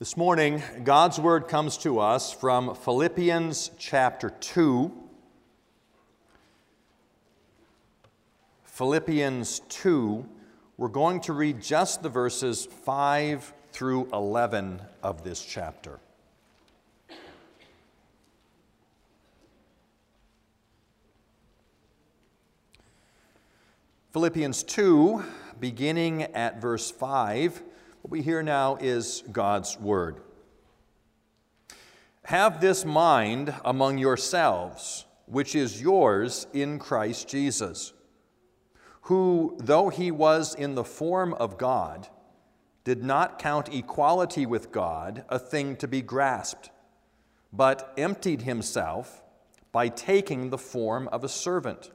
This morning, God's word comes to us from Philippians chapter 2. Philippians 2, we're going to read just the verses 5 through 11 of this chapter. Philippians 2, beginning at verse 5 what we hear now is God's word. Have this mind among yourselves, which is yours in Christ Jesus, who, though he was in the form of God, did not count equality with God a thing to be grasped, but emptied himself by taking the form of a servant,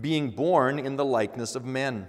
being born in the likeness of men.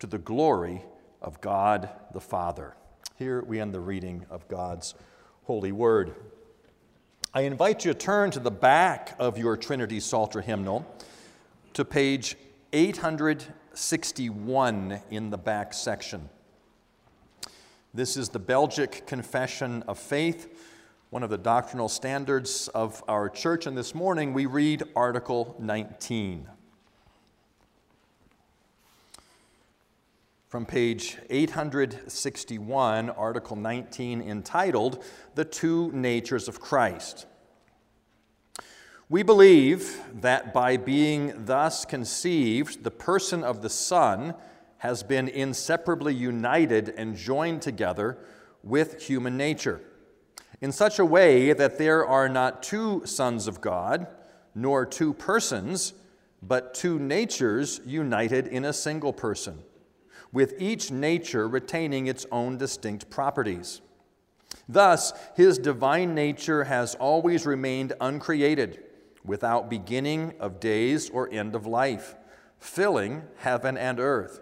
to the glory of God the Father. Here we end the reading of God's holy word. I invite you to turn to the back of your Trinity Psalter hymnal to page 861 in the back section. This is the Belgic Confession of Faith, one of the doctrinal standards of our church, and this morning we read Article 19. From page 861, Article 19, entitled The Two Natures of Christ. We believe that by being thus conceived, the person of the Son has been inseparably united and joined together with human nature, in such a way that there are not two sons of God, nor two persons, but two natures united in a single person with each nature retaining its own distinct properties. Thus, his divine nature has always remained uncreated, without beginning of days or end of life, filling heaven and earth.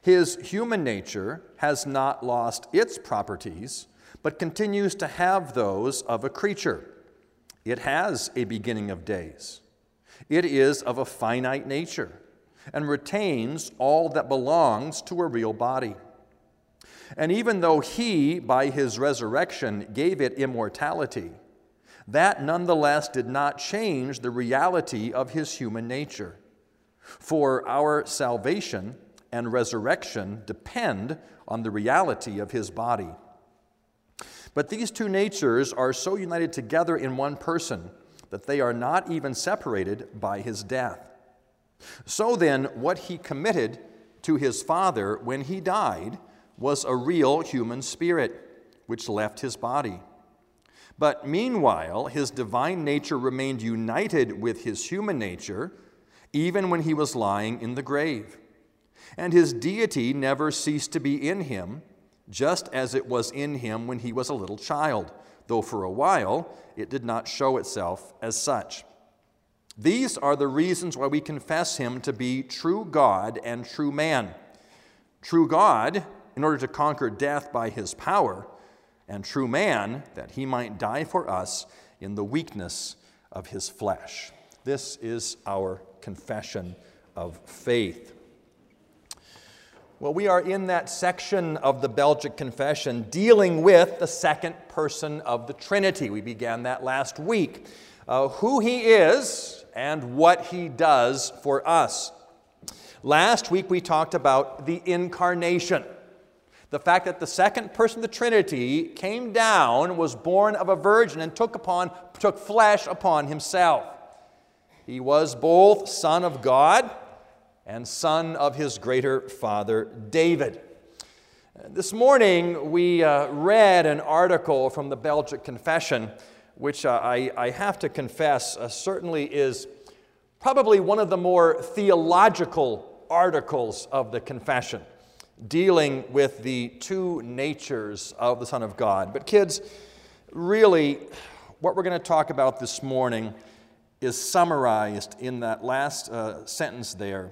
His human nature has not lost its properties, but continues to have those of a creature. It has a beginning of days. It is of a finite nature and retains all that belongs to a real body. And even though he, by his resurrection, gave it immortality, that nonetheless did not change the reality of his human nature. For our salvation and resurrection depend on the reality of his body. But these two natures are so united together in one person that they are not even separated by his death. So then, what he committed to his Father when he died was a real human spirit, which left his body. But meanwhile, his divine nature remained united with his human nature, even when he was lying in the grave. And his deity never ceased to be in him, just as it was in him when he was a little child, though for a while it did not show itself as such. These are the reasons why we confess him to be true God and true man. True God, in order to conquer death by his power, and true man, that he might die for us in the weakness of his flesh. This is our confession of faith. Well, we are in that section of the Belgic Confession dealing with the second person of the Trinity. We began that last week. Uh, who he is and what he does for us. Last week we talked about the incarnation. The fact that the second person of the Trinity came down, was born of a virgin, and took, upon, took flesh upon himself. He was both Son of God and Son of his greater father, David. This morning, we uh, read an article from the Belgic Confession which uh, I, I, have to confess uh, certainly is probably one of the more theological articles of the confession. dealing with the two natures of the Son of God. But, kids, really, what we're going to talk about this morning is summarized in that last uh, sentence there.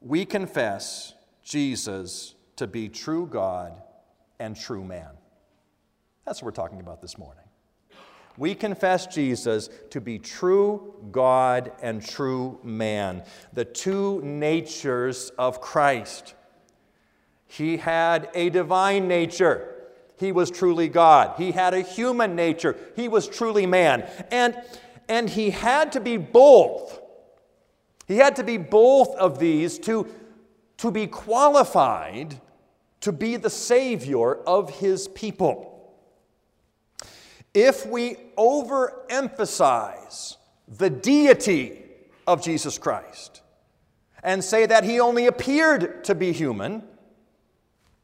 We confess Jesus to be true God and true man. That's what we're talking about this morning. We confess Jesus to be true God and true man, the two natures of Christ. He had a divine nature. He was truly God. He had a human nature. He was truly man. And, and he had to be both. He had to be both of these to, to be qualified to be the Savior of his people. If we overemphasize the deity of Jesus Christ and say that he only appeared to be human,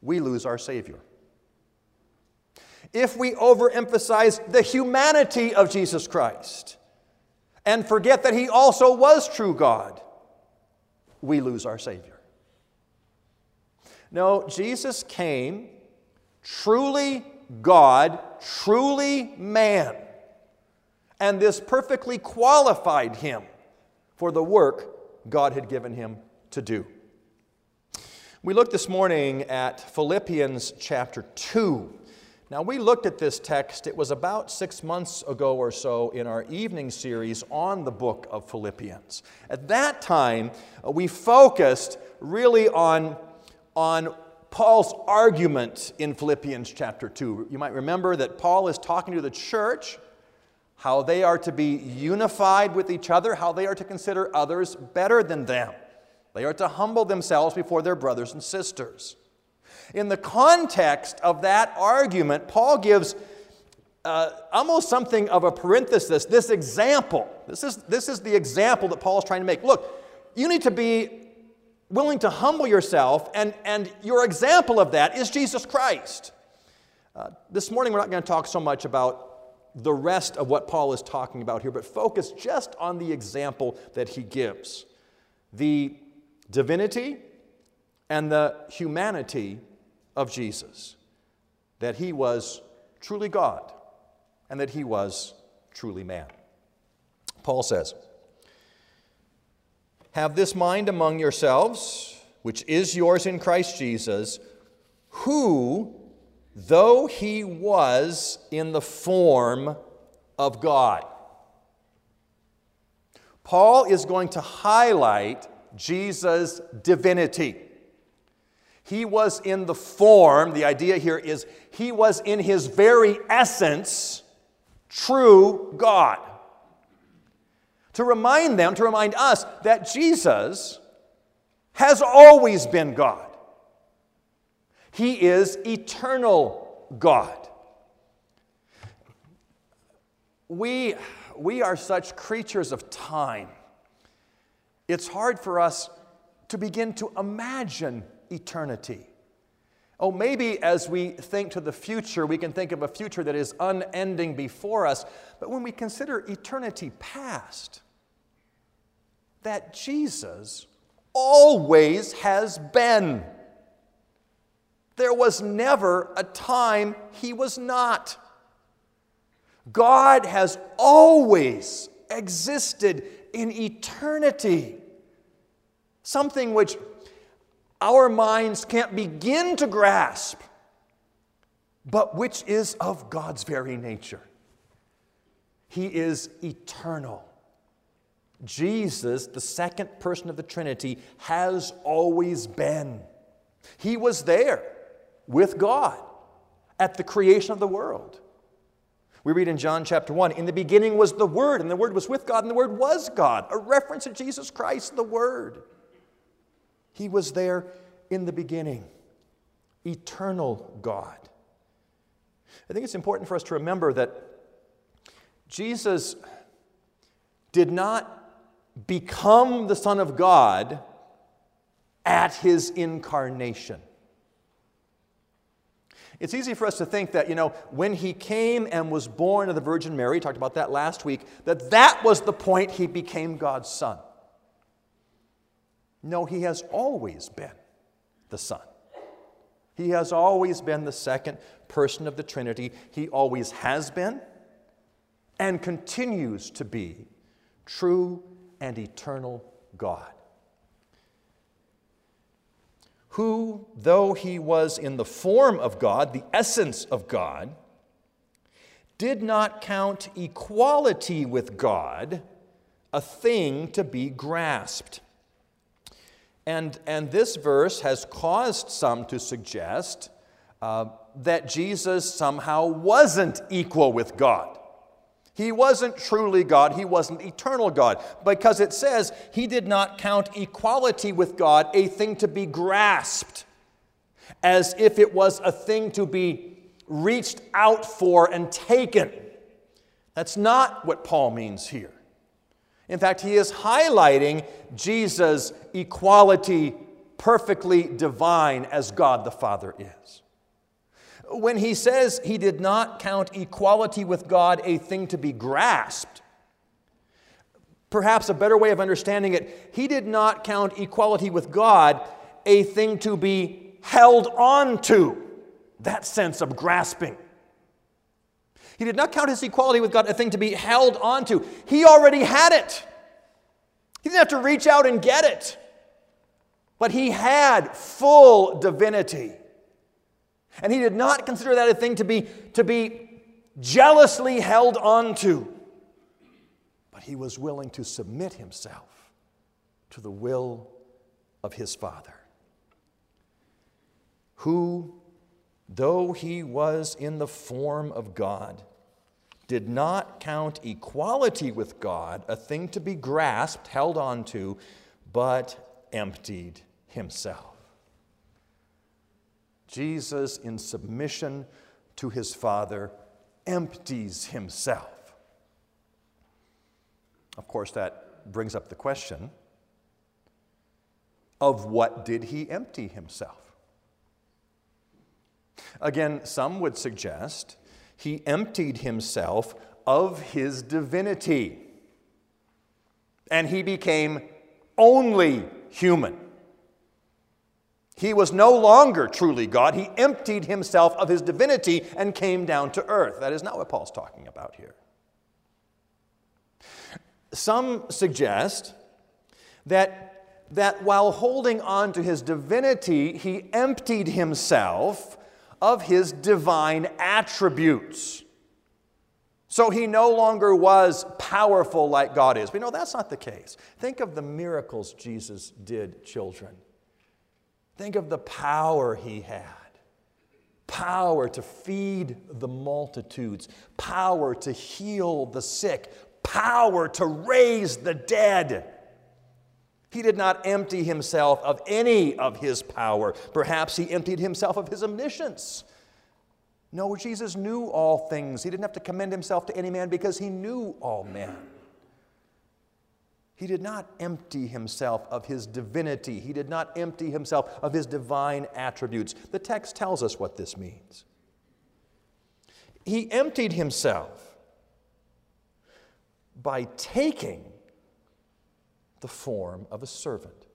we lose our Savior. If we overemphasize the humanity of Jesus Christ and forget that he also was true God, we lose our Savior. No, Jesus came truly God, truly man. And this perfectly qualified him for the work God had given him to do. We looked this morning at Philippians chapter 2. Now, we looked at this text, it was about six months ago or so in our evening series on the book of Philippians. At that time, uh, we focused really on, on Paul's argument in Philippians chapter 2. You might remember that Paul is talking to the church how they are to be unified with each other, how they are to consider others better than them. They are to humble themselves before their brothers and sisters. In the context of that argument, Paul gives uh, almost something of a parenthesis, this example. This is, this is the example that Paul is trying to make. Look, you need to be willing to humble yourself, and, and your example of that is Jesus Christ. Uh, this morning, we're not going to talk so much about the rest of what Paul is talking about here, but focus just on the example that he gives the divinity and the humanity of Jesus. That he was truly God and that he was truly man. Paul says, have this mind among yourselves, which is yours in Christ Jesus, who, though he was in the form of God. Paul is going to highlight Jesus' divinity. He was in the form, the idea here is he was in his very essence true God to remind them, to remind us that Jesus has always been God. He is eternal God. We, we are such creatures of time. It's hard for us to begin to imagine eternity. Oh, maybe as we think to the future, we can think of a future that is unending before us. But when we consider eternity past, that Jesus always has been. There was never a time he was not. God has always existed in eternity, something which our minds can't begin to grasp, but which is of God's very nature. He is eternal. Jesus, the second person of the Trinity, has always been. He was there with God at the creation of the world. We read in John chapter 1 In the beginning was the Word, and the Word was with God, and the Word was God. A reference to Jesus Christ, the Word. He was there in the beginning, eternal God. I think it's important for us to remember that Jesus did not become the Son of God at his incarnation. It's easy for us to think that, you know, when he came and was born of the Virgin Mary, talked about that last week, that that was the point he became God's Son. No, he has always been the Son. He has always been the second person of the Trinity. He always has been and continues to be true and eternal God. Who, though he was in the form of God, the essence of God, did not count equality with God a thing to be grasped. And, and this verse has caused some to suggest uh, that Jesus somehow wasn't equal with God. He wasn't truly God, he wasn't eternal God, because it says he did not count equality with God a thing to be grasped, as if it was a thing to be reached out for and taken. That's not what Paul means here. In fact, he is highlighting Jesus' equality, perfectly divine as God the Father is. When he says he did not count equality with God a thing to be grasped, perhaps a better way of understanding it, he did not count equality with God a thing to be held on to. That sense of grasping. He did not count his equality with God a thing to be held on to. He already had it. He didn't have to reach out and get it. But he had full divinity. And he did not consider that a thing to be, to be jealously held onto. But he was willing to submit himself to the will of his Father, who, though he was in the form of God, did not count equality with God a thing to be grasped, held onto, but emptied himself. Jesus, in submission to his Father, empties himself. Of course, that brings up the question of what did he empty himself? Again, some would suggest he emptied himself of his divinity. And he became only human. He was no longer truly God. He emptied himself of his divinity and came down to earth. That is not what Paul's talking about here. Some suggest that, that while holding on to his divinity, he emptied himself of his divine attributes. So he no longer was powerful like God is. But no, that's not the case. Think of the miracles Jesus did, children. Think of the power he had power to feed the multitudes, power to heal the sick, power to raise the dead. He did not empty himself of any of his power. Perhaps he emptied himself of his omniscience. No, Jesus knew all things. He didn't have to commend himself to any man because he knew all men. He did not empty himself of his divinity. He did not empty himself of his divine attributes. The text tells us what this means. He emptied himself by taking the form of a servant.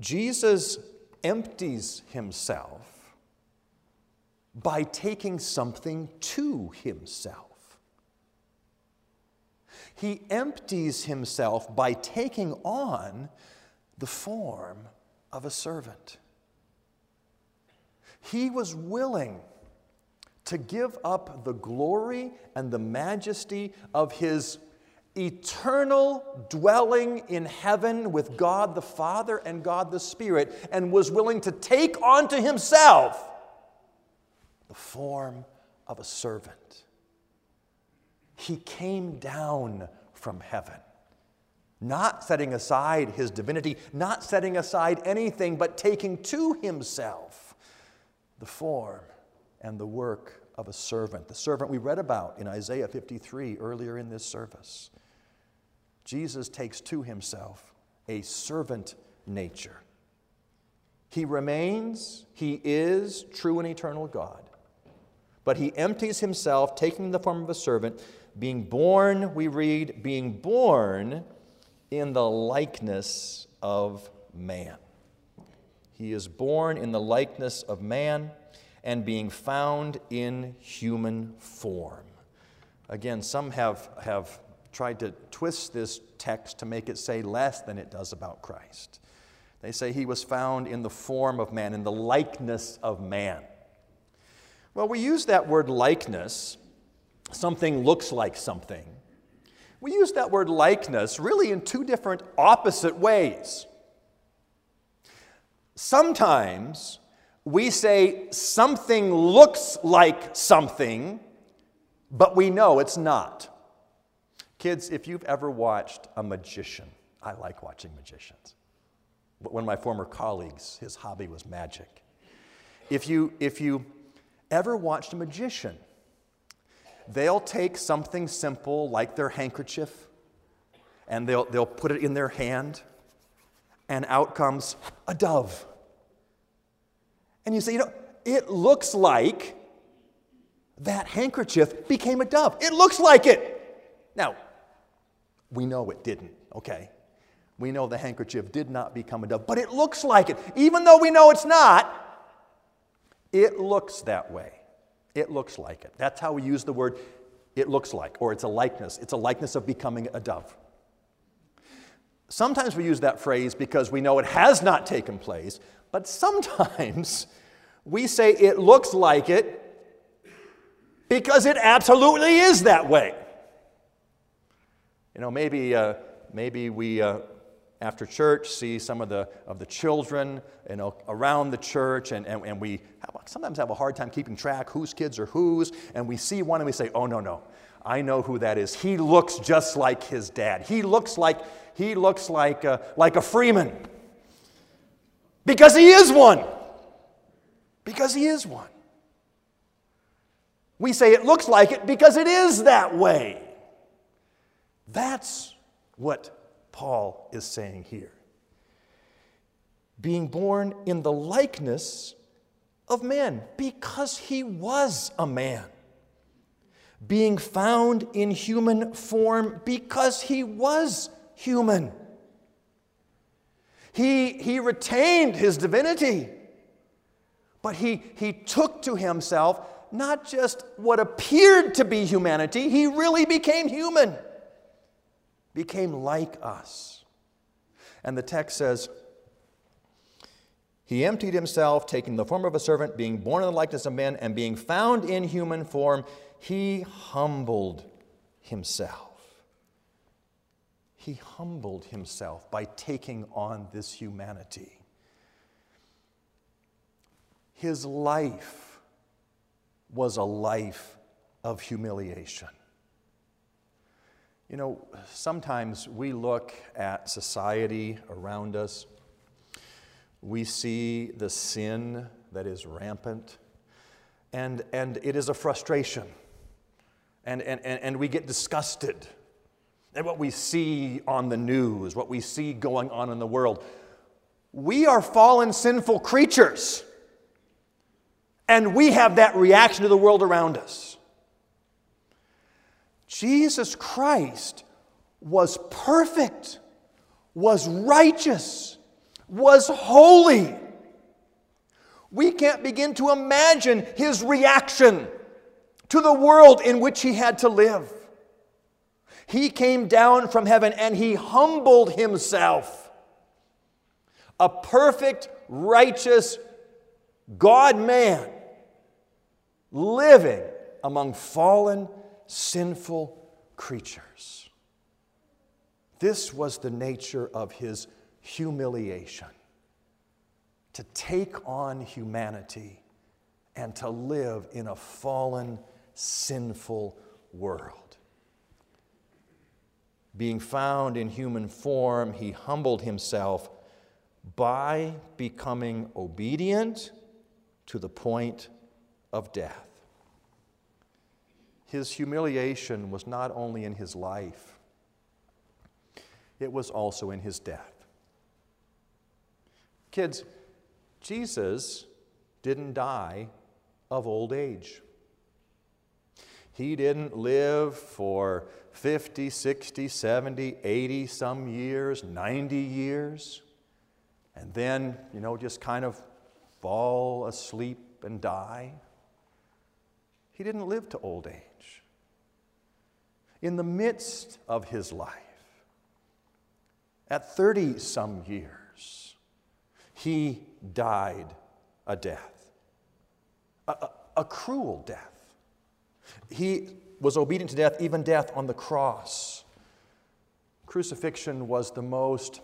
Jesus empties himself by taking something to himself. He empties himself by taking on the form of a servant. He was willing to give up the glory and the majesty of his eternal dwelling in heaven with God the Father and God the Spirit, and was willing to take onto himself the form of a servant. He came down from heaven, not setting aside his divinity, not setting aside anything, but taking to himself the form and the work of a servant, the servant we read about in Isaiah 53 earlier in this service. Jesus takes to himself a servant nature. He remains, he is true and eternal God. But he empties himself, taking the form of a servant, being born, we read, being born in the likeness of man. He is born in the likeness of man and being found in human form. Again, some have, have tried to twist this text to make it say less than it does about Christ. They say he was found in the form of man, in the likeness of man. Well, we use that word likeness, something looks like something. We use that word likeness really in two different opposite ways. Sometimes we say something looks like something, but we know it's not. Kids, if you've ever watched a magician, I like watching magicians. But One of my former colleagues, his hobby was magic. If you, if you ever watched a magician, they'll take something simple like their handkerchief and they'll, they'll put it in their hand, and out comes a dove. And you say, you know, it looks like that handkerchief became a dove. It looks like it. Now, we know it didn't, okay? We know the handkerchief did not become a dove, but it looks like it. Even though we know it's not, it looks that way. It looks like it. That's how we use the word it looks like, or it's a likeness. It's a likeness of becoming a dove. Sometimes we use that phrase because we know it has not taken place, but sometimes we say it looks like it because it absolutely is that way. You know, maybe, uh, maybe we, uh, after church, see some of the, of the children you know, around the church, and, and, and we sometimes have a hard time keeping track whose kids are whose, and we see one and we say, oh, no, no, I know who that is. He looks just like his dad. He looks like, he looks like, a, like a Freeman. Because he is one. Because he is one. We say it looks like it because it is that way. That's what Paul is saying here. Being born in the likeness of man, because he was a man. Being found in human form because he was human. He, he retained his divinity, but he, he took to himself not just what appeared to be humanity, he really became human became like us. And the text says, He emptied himself, taking the form of a servant, being born in the likeness of men, and being found in human form, he humbled himself. He humbled himself by taking on this humanity. His life was a life of humiliation. You know, sometimes we look at society around us, we see the sin that is rampant, and, and it is a frustration. And, and, and we get disgusted at what we see on the news, what we see going on in the world. We are fallen, sinful creatures, and we have that reaction to the world around us. Jesus Christ was perfect, was righteous, was holy. We can't begin to imagine his reaction to the world in which he had to live. He came down from heaven and he humbled himself. A perfect, righteous God man living among fallen sinful creatures. This was the nature of his humiliation to take on humanity and to live in a fallen, sinful world. Being found in human form, he humbled himself by becoming obedient to the point of death. His humiliation was not only in his life, it was also in his death. Kids, Jesus didn't die of old age. He didn't live for 50, 60, 70, 80 some years, 90 years, and then, you know, just kind of fall asleep and die. He didn't live to old age. In the midst of his life, at 30 some years, he died a death, a, a, a, cruel death. He was obedient to death, even death on the cross. Crucifixion was the most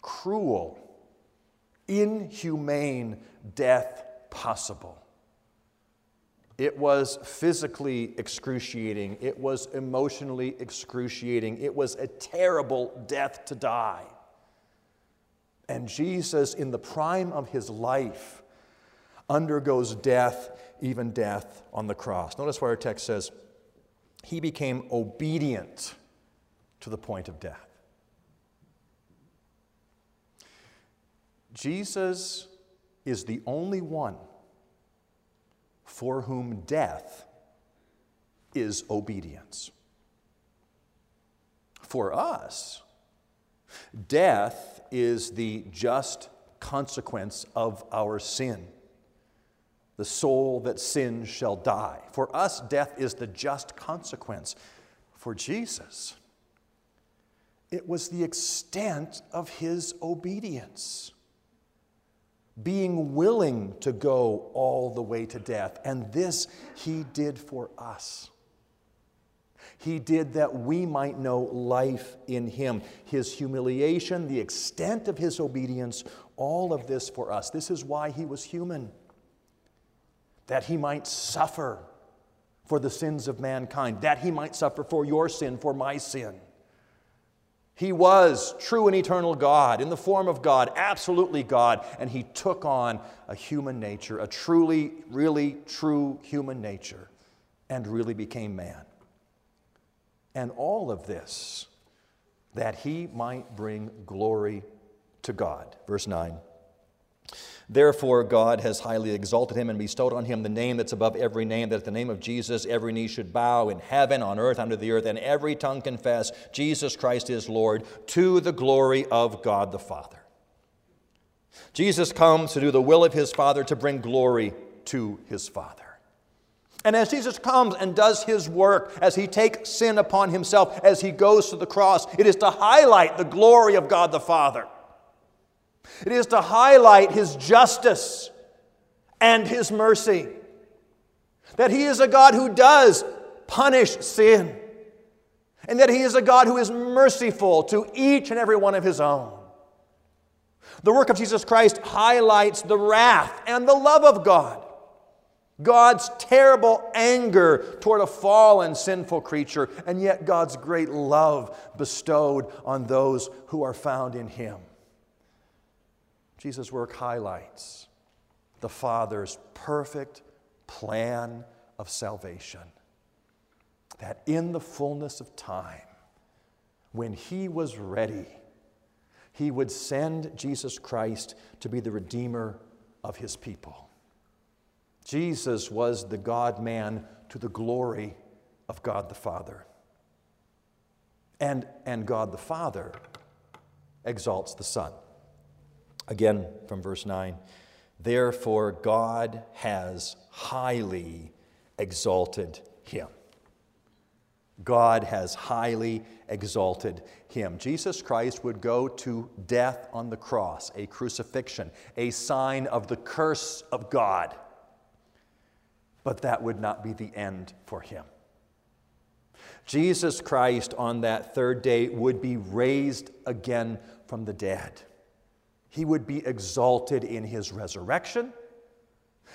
cruel, inhumane death possible. It was physically excruciating. It was emotionally excruciating. It was a terrible death to die. And Jesus, in the prime of his life, undergoes death, even death on the cross. Notice what our text says He became obedient to the point of death. Jesus is the only one for whom death is obedience. For us, death is the just consequence of our sin. The soul that sins shall die. For us, death is the just consequence. For Jesus, it was the extent of his obedience being willing to go all the way to death. And this he did for us. He did that we might know life in him. His humiliation, the extent of his obedience, all of this for us. This is why he was human, that he might suffer for the sins of mankind, that he might suffer for your sin, for my sin. He was true and eternal God, in the form of God, absolutely God, and he took on a human nature, a truly, really true human nature, and really became man. And all of this that he might bring glory to God. Verse 9. Therefore, God has highly exalted him and bestowed on him the name that's above every name, that at the name of Jesus every knee should bow in heaven, on earth, under the earth, and every tongue confess Jesus Christ is Lord, to the glory of God the Father. Jesus comes to do the will of his Father, to bring glory to his Father. And as Jesus comes and does his work, as he takes sin upon himself, as he goes to the cross, it is to highlight the glory of God the Father. It is to highlight his justice and his mercy. That he is a God who does punish sin. And that he is a God who is merciful to each and every one of his own. The work of Jesus Christ highlights the wrath and the love of God. God's terrible anger toward a fallen, sinful creature, and yet God's great love bestowed on those who are found in Him. Jesus' work highlights the Father's perfect plan of salvation. That in the fullness of time, when He was ready, He would send Jesus Christ to be the Redeemer of His people. Jesus was the God man to the glory of God the Father. And, and God the Father exalts the Son. Again, from verse 9. Therefore, God has highly exalted him. God has highly exalted him. Jesus Christ would go to death on the cross, a crucifixion, a sign of the curse of God. But that would not be the end for him. Jesus Christ on that third day would be raised again from the dead. He would be exalted in his resurrection.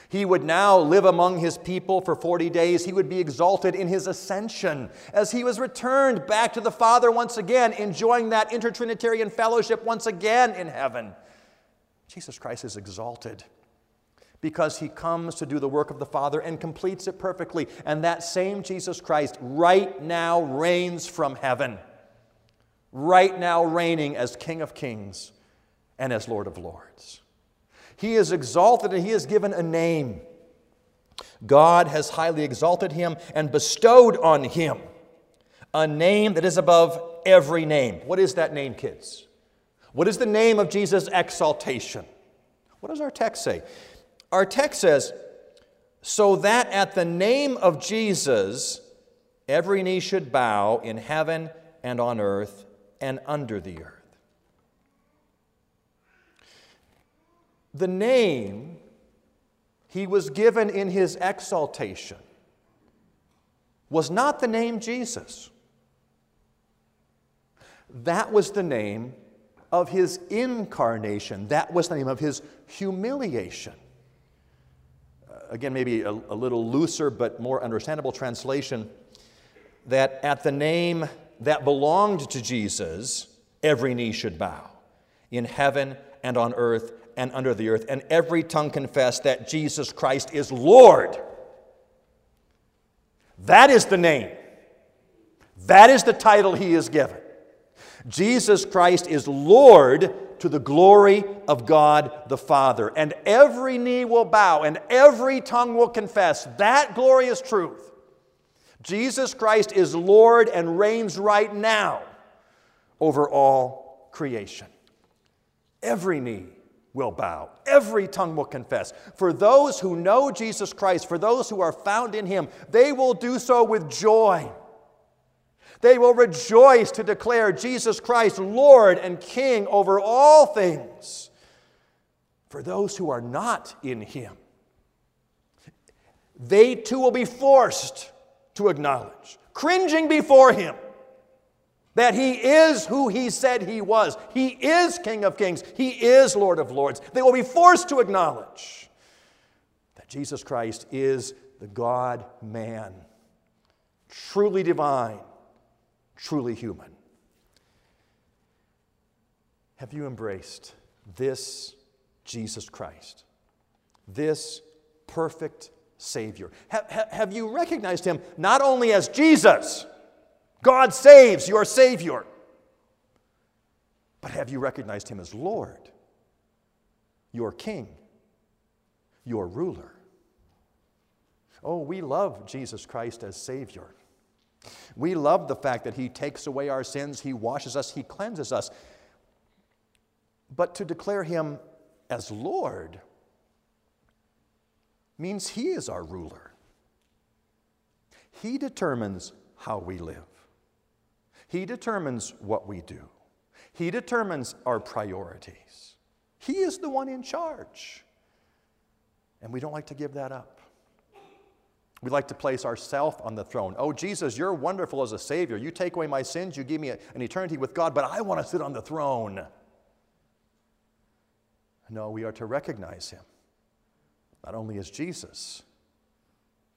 He would now live among his people for 40 days. He would be exalted in his ascension as he was returned back to the Father once again, enjoying that intertrinitarian fellowship once again in heaven. Jesus Christ is exalted because he comes to do the work of the Father and completes it perfectly. And that same Jesus Christ right now reigns from heaven, right now reigning as King of Kings and as Lord of Lords. He is exalted and he is given a name. God has highly exalted him and bestowed on him a name that is above every name. What is that name, kids? What is the name of Jesus' exaltation? What does our text say? Our text says, so that at the name of Jesus, every knee should bow in heaven and on earth and under the earth. The name he was given in his exaltation was not the name Jesus. That was the name of his incarnation. That was the name of his humiliation. Uh, again, maybe a, a little looser but more understandable translation that at the name that belonged to Jesus, every knee should bow in heaven and on earth and under the earth, and every tongue confess that Jesus Christ is Lord. That is the name. That is the title he is given. Jesus Christ is Lord to the glory of God the Father. And every knee will bow and every tongue will confess that glorious truth. Jesus Christ is Lord and reigns right now over all creation. Every knee will bow, every tongue will confess. For those who know Jesus Christ, for those who are found in Him, they will do so with joy. They will rejoice to declare Jesus Christ Lord and King over all things. For those who are not in Him, they too will be forced to acknowledge, cringing before Him, that He is who He said He was. He is King of Kings, He is Lord of Lords. They will be forced to acknowledge that Jesus Christ is the God man, truly divine truly human. Have you embraced this Jesus Christ, this perfect Savior? Have, have you recognized Him not only as Jesus, God saves your Savior, but have you recognized Him as Lord, your King, your ruler? Oh, we love Jesus Christ as Savior. We love the fact that He takes away our sins, He washes us, He cleanses us. But to declare Him as Lord means He is our ruler. He determines how we live, He determines what we do, He determines our priorities. He is the one in charge. And we don't like to give that up. We like to place ourselves on the throne. Oh, Jesus, you're wonderful as a Savior. You take away my sins, you give me an eternity with God, but I want to sit on the throne. No, we are to recognize Him, not only as Jesus,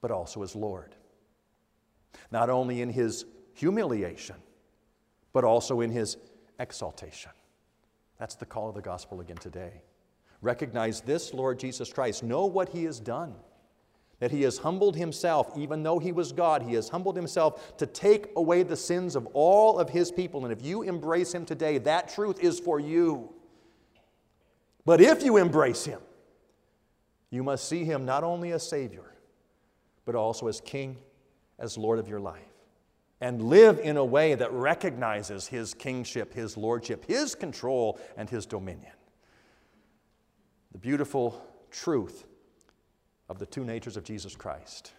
but also as Lord. Not only in His humiliation, but also in His exaltation. That's the call of the gospel again today. Recognize this Lord Jesus Christ, know what He has done that he has humbled himself, even though he was God, he has humbled himself to take away the sins of all of his people. And if you embrace him today, that truth is for you. But if you embrace him, you must see him not only as Savior, but also as King, as Lord of your life. And live in a way that recognizes his kingship, his lordship, his control, and his dominion. The beautiful truth of the two natures of Jesus Christ.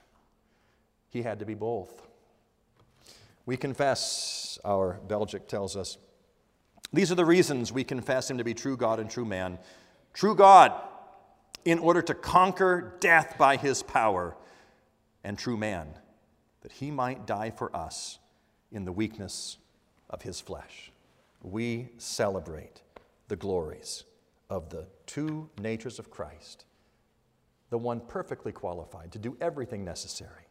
He had to be both. We confess, our Belgic tells us, these are the reasons we confess him to be true God and true man. True God, in order to conquer death by his power, and true man, that he might die for us in the weakness of his flesh. We celebrate the glories of the two natures of Christ the one perfectly qualified to do everything necessary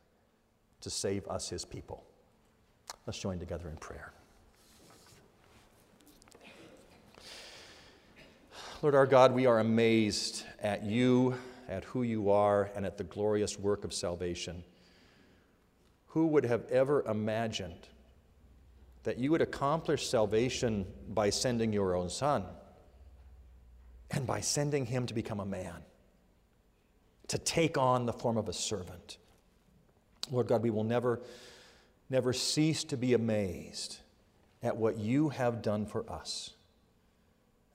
to save us, his people. Let's join together in prayer. Lord our God, we are amazed at you, at who you are, and at the glorious work of salvation. Who would have ever imagined that you would accomplish salvation by sending your own Son and by sending him to become a man? to take on the form of a servant. Lord God, we will never, never cease to be amazed at what you have done for us.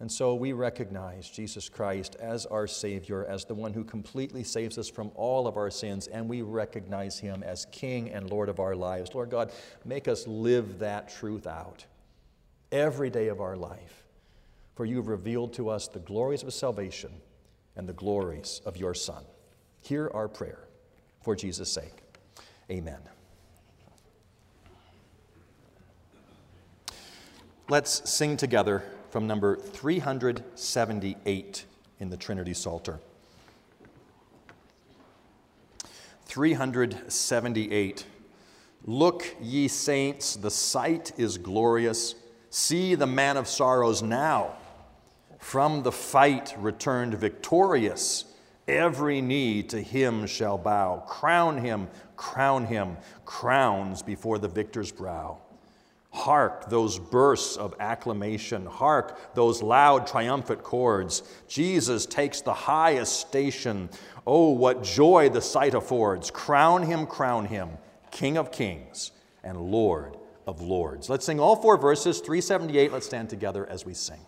And so we recognize Jesus Christ as our Savior, as the one who completely saves us from all of our sins, and we recognize Him as King and Lord of our lives. Lord God, make us live that truth out every day of our life. For you have revealed to us the glories of salvation and the glories of your Son. Hear our prayer for Jesus' sake. Amen. Let's sing together from number 378 in the Trinity Psalter. 378. Look, ye saints, the sight is glorious. See the man of sorrows now. From the fight returned victorious. Every knee to him shall bow. Crown him, crown him, crowns before the victor's brow. Hark those bursts of acclamation. Hark those loud triumphant chords. Jesus takes the highest station. Oh, what joy the sight affords. Crown him, crown him, King of kings and Lord of lords. Let's sing all four verses, 378. Let's stand together as we sing.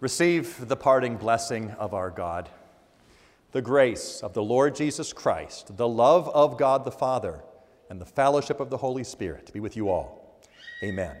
Receive the parting blessing of our God. The grace of the Lord Jesus Christ, the love of God the Father, and the fellowship of the Holy Spirit be with you all. Amen.